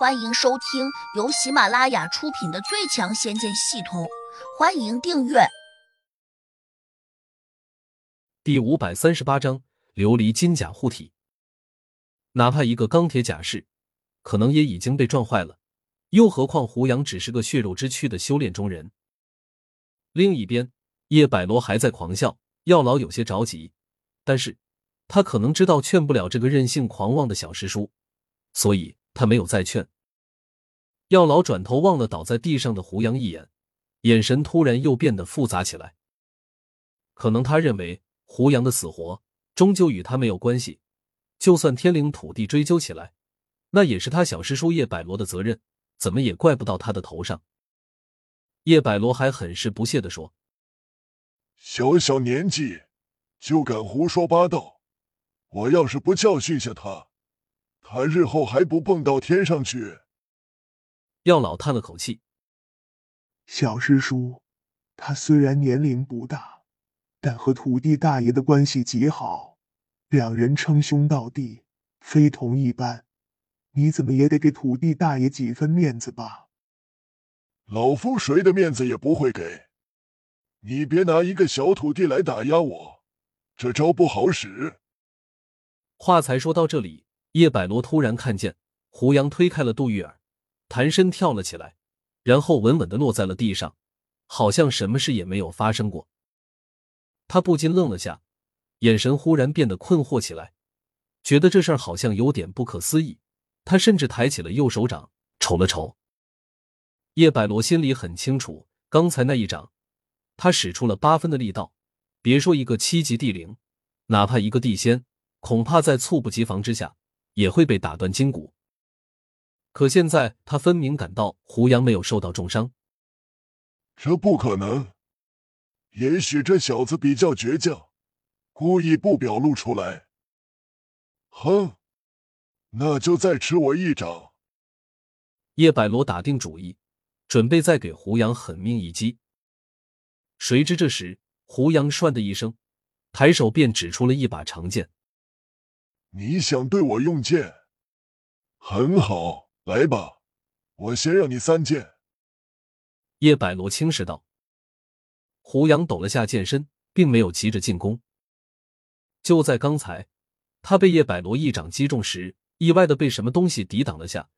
欢迎收听由喜马拉雅出品的《最强仙剑系统》，欢迎订阅。第五百三十八章：琉璃金甲护体。哪怕一个钢铁甲士，可能也已经被撞坏了，又何况胡杨只是个血肉之躯的修炼中人。另一边，叶百罗还在狂笑，药老有些着急，但是他可能知道劝不了这个任性狂妄的小师叔，所以。他没有再劝，药老转头望了倒在地上的胡杨一眼，眼神突然又变得复杂起来。可能他认为胡杨的死活终究与他没有关系，就算天灵土地追究起来，那也是他小师叔叶百罗的责任，怎么也怪不到他的头上。叶百罗还很是不屑的说：“小小年纪就敢胡说八道，我要是不教训下他。”他日后还不蹦到天上去？药老叹了口气：“小师叔，他虽然年龄不大，但和土地大爷的关系极好，两人称兄道弟，非同一般。你怎么也得给土地大爷几分面子吧？”老夫谁的面子也不会给。你别拿一个小土地来打压我，这招不好使。话才说到这里。叶百罗突然看见胡杨推开了杜玉儿，弹身跳了起来，然后稳稳的落在了地上，好像什么事也没有发生过。他不禁愣了下，眼神忽然变得困惑起来，觉得这事儿好像有点不可思议。他甚至抬起了右手掌，瞅了瞅。叶百罗心里很清楚，刚才那一掌，他使出了八分的力道，别说一个七级地灵，哪怕一个地仙，恐怕在猝不及防之下。也会被打断筋骨。可现在他分明感到胡杨没有受到重伤，这不可能。也许这小子比较倔强，故意不表露出来。哼，那就再吃我一掌。叶百罗打定主意，准备再给胡杨狠命一击。谁知这时胡杨唰的一声，抬手便指出了一把长剑。你想对我用剑？很好，来吧，我先让你三剑。叶百罗轻视道。胡杨抖了下剑身，并没有急着进攻。就在刚才，他被叶百罗一掌击中时，意外的被什么东西抵挡了下，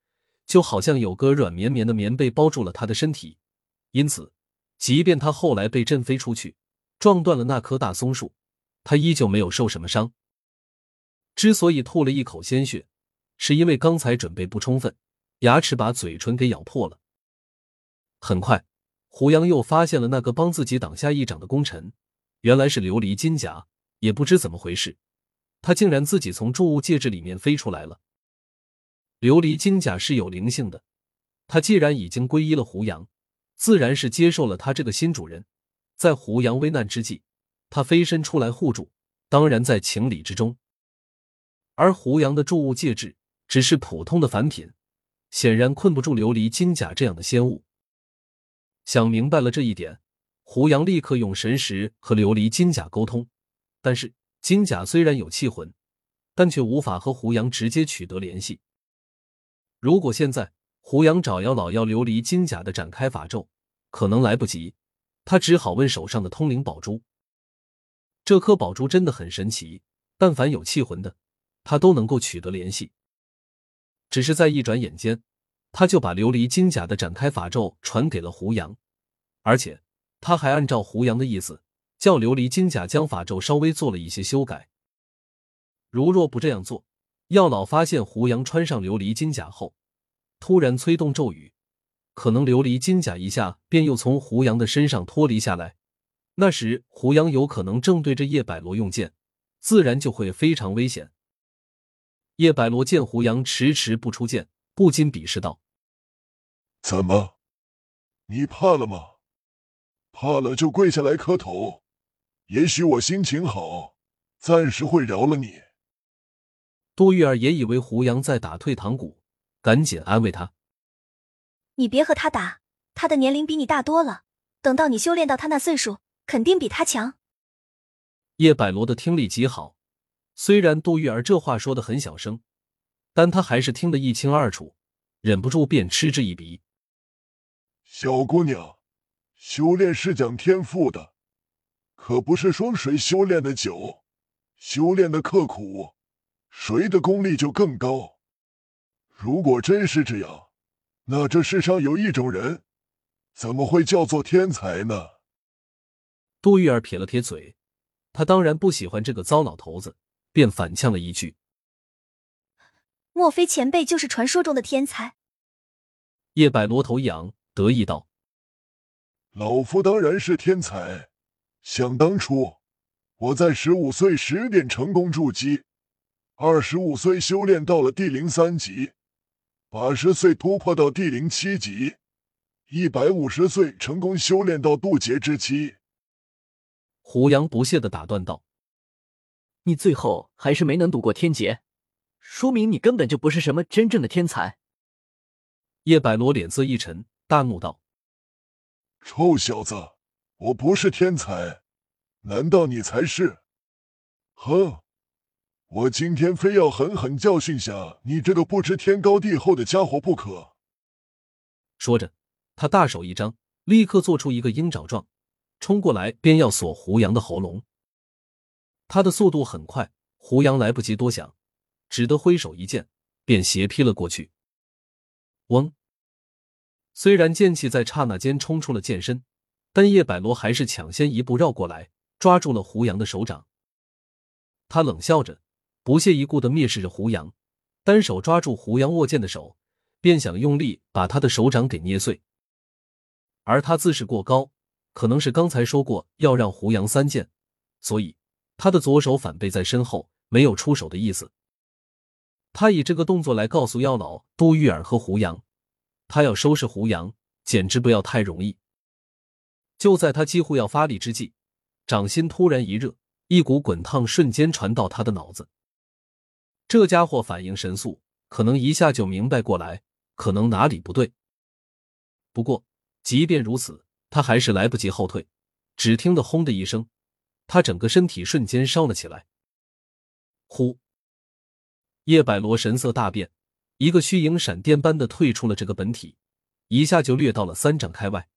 就好像有个软绵绵的棉被包住了他的身体。因此，即便他后来被震飞出去，撞断了那棵大松树，他依旧没有受什么伤。之所以吐了一口鲜血，是因为刚才准备不充分，牙齿把嘴唇给咬破了。很快，胡杨又发现了那个帮自己挡下一掌的功臣，原来是琉璃金甲。也不知怎么回事，他竟然自己从注物戒指里面飞出来了。琉璃金甲是有灵性的，他既然已经皈依了胡杨，自然是接受了他这个新主人。在胡杨危难之际，他飞身出来护住，当然在情理之中。而胡杨的注物戒指只是普通的凡品，显然困不住琉璃金甲这样的仙物。想明白了这一点，胡杨立刻用神识和琉璃金甲沟通。但是金甲虽然有气魂，但却无法和胡杨直接取得联系。如果现在胡杨找药老要琉璃金甲的展开法咒，可能来不及。他只好问手上的通灵宝珠。这颗宝珠真的很神奇，但凡有气魂的。他都能够取得联系，只是在一转眼间，他就把琉璃金甲的展开法咒传给了胡杨，而且他还按照胡杨的意思，叫琉璃金甲将法咒稍微做了一些修改。如若不这样做，药老发现胡杨穿上琉璃金甲后，突然催动咒语，可能琉璃金甲一下便又从胡杨的身上脱离下来，那时胡杨有可能正对着叶百罗用剑，自然就会非常危险。叶百罗见胡杨迟迟不出剑，不禁鄙视道：“怎么，你怕了吗？怕了就跪下来磕头，也许我心情好，暂时会饶了你。”杜玉儿也以为胡杨在打退堂鼓，赶紧安慰他：“你别和他打，他的年龄比你大多了，等到你修炼到他那岁数，肯定比他强。”叶百罗的听力极好。虽然杜玉儿这话说的很小声，但他还是听得一清二楚。忍不住便嗤之以鼻。小姑娘，修炼是讲天赋的，可不是说谁修炼的久，修炼的刻苦，谁的功力就更高。如果真是这样，那这世上有一种人，怎么会叫做天才呢？杜玉儿撇了撇嘴，她当然不喜欢这个糟老头子，便反呛了一句：“莫非前辈就是传说中的天才？”叶百罗头一扬，得意道：“老夫当然是天才。想当初，我在十五岁时便成功筑基，二十五岁修炼到了第零三级，八十岁突破到第零七级，一百五十岁成功修炼到渡劫之期。”胡杨不屑的打断道：“你最后还是没能躲过天劫，说明你根本就不是什么真正的天才。”叶百罗脸色一沉，大怒道：“臭小子，我不是天才，难道你才是？哼！我今天非要狠狠教训下你这个不知天高地厚的家伙不可！”说着，他大手一张，立刻做出一个鹰爪状，冲过来便要锁胡杨的喉咙。他的速度很快，胡杨来不及多想，只得挥手一剑，便斜劈了过去。嗡！虽然剑气在刹那间冲出了剑身，但叶百罗还是抢先一步绕过来，抓住了胡杨的手掌。他冷笑着，不屑一顾的蔑视着胡杨，单手抓住胡杨握剑的手，便想用力把他的手掌给捏碎。而他自视过高，可能是刚才说过要让胡杨三剑，所以他的左手反背在身后，没有出手的意思。他以这个动作来告诉妖老杜玉儿和胡杨，他要收拾胡杨，简直不要太容易。就在他几乎要发力之际，掌心突然一热，一股滚烫瞬间传到他的脑子。这家伙反应神速，可能一下就明白过来，可能哪里不对。不过，即便如此，他还是来不及后退，只听得“轰”的一声，他整个身体瞬间烧了起来。呼！叶百罗神色大变，一个虚影闪电般的退出了这个本体，一下就掠到了三丈开外。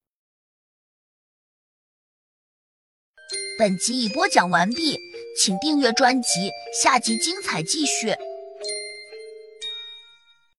本集已播讲完毕，请订阅专辑，下集精彩继续。